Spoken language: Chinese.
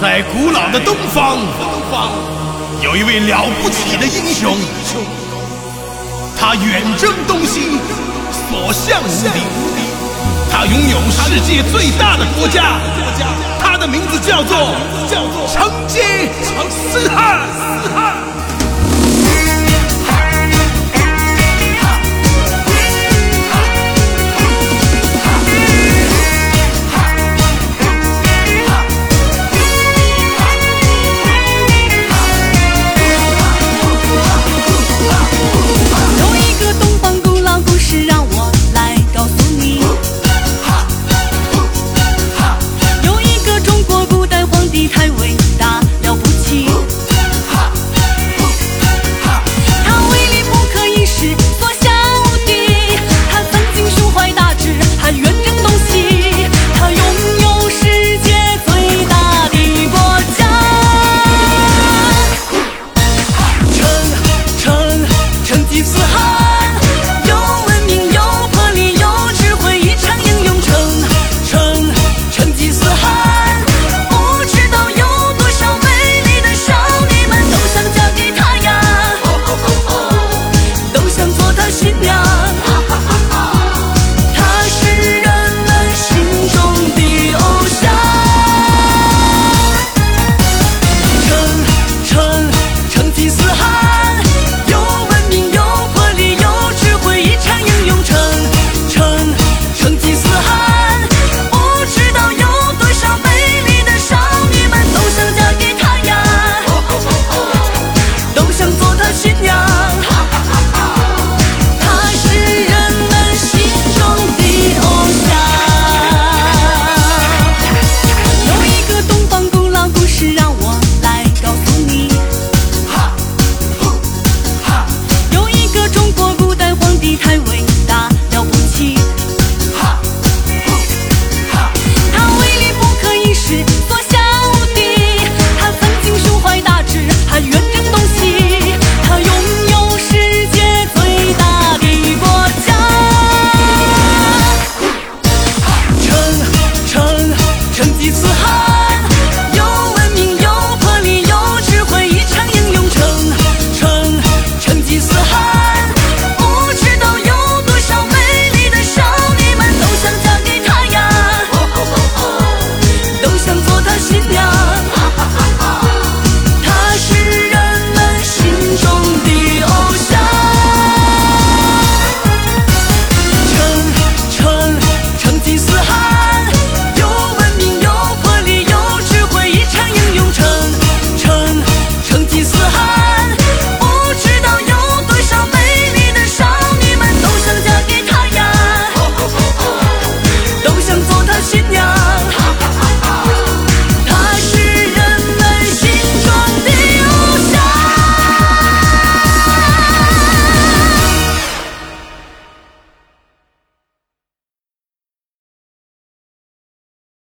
在古老的东方，有一位了不起的英雄，他远征东西，所向无敌。他拥有世界最大的国家，他的名字叫做叫做成吉思汗。da şimdi so